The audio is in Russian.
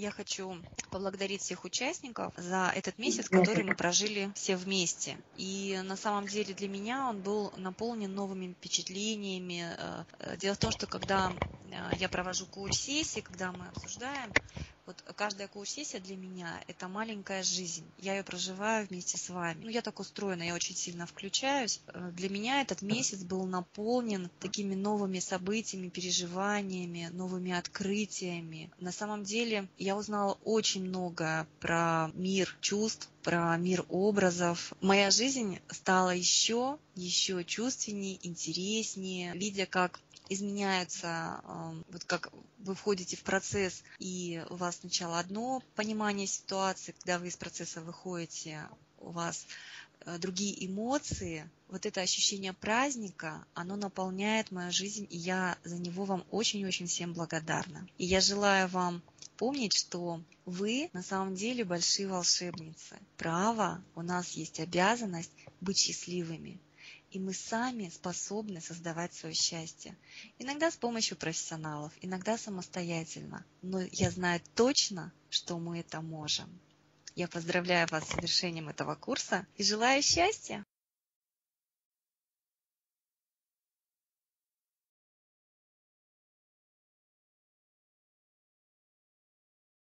я хочу поблагодарить всех участников за этот месяц, который мы прожили все вместе. И на самом деле для меня он был наполнен новыми впечатлениями. Э, э, дело в том, что когда э, я провожу коуч-сессии, когда мы обсуждаем вот каждая коуч-сессия для меня – это маленькая жизнь. Я ее проживаю вместе с вами. Ну, я так устроена, я очень сильно включаюсь. Э, для меня этот месяц был наполнен такими новыми событиями, переживаниями, новыми открытиями. На самом деле я узнала очень много про мир чувств, про мир образов. Моя жизнь стала еще, еще чувственнее, интереснее, видя, как изменяются, вот как вы входите в процесс, и у вас сначала одно понимание ситуации, когда вы из процесса выходите, у вас э, другие эмоции, вот это ощущение праздника, оно наполняет мою жизнь, и я за него вам очень-очень всем благодарна. И я желаю вам помнить, что вы на самом деле большие волшебницы. Право, у нас есть обязанность быть счастливыми и мы сами способны создавать свое счастье. Иногда с помощью профессионалов, иногда самостоятельно. Но я знаю точно, что мы это можем. Я поздравляю вас с завершением этого курса и желаю счастья!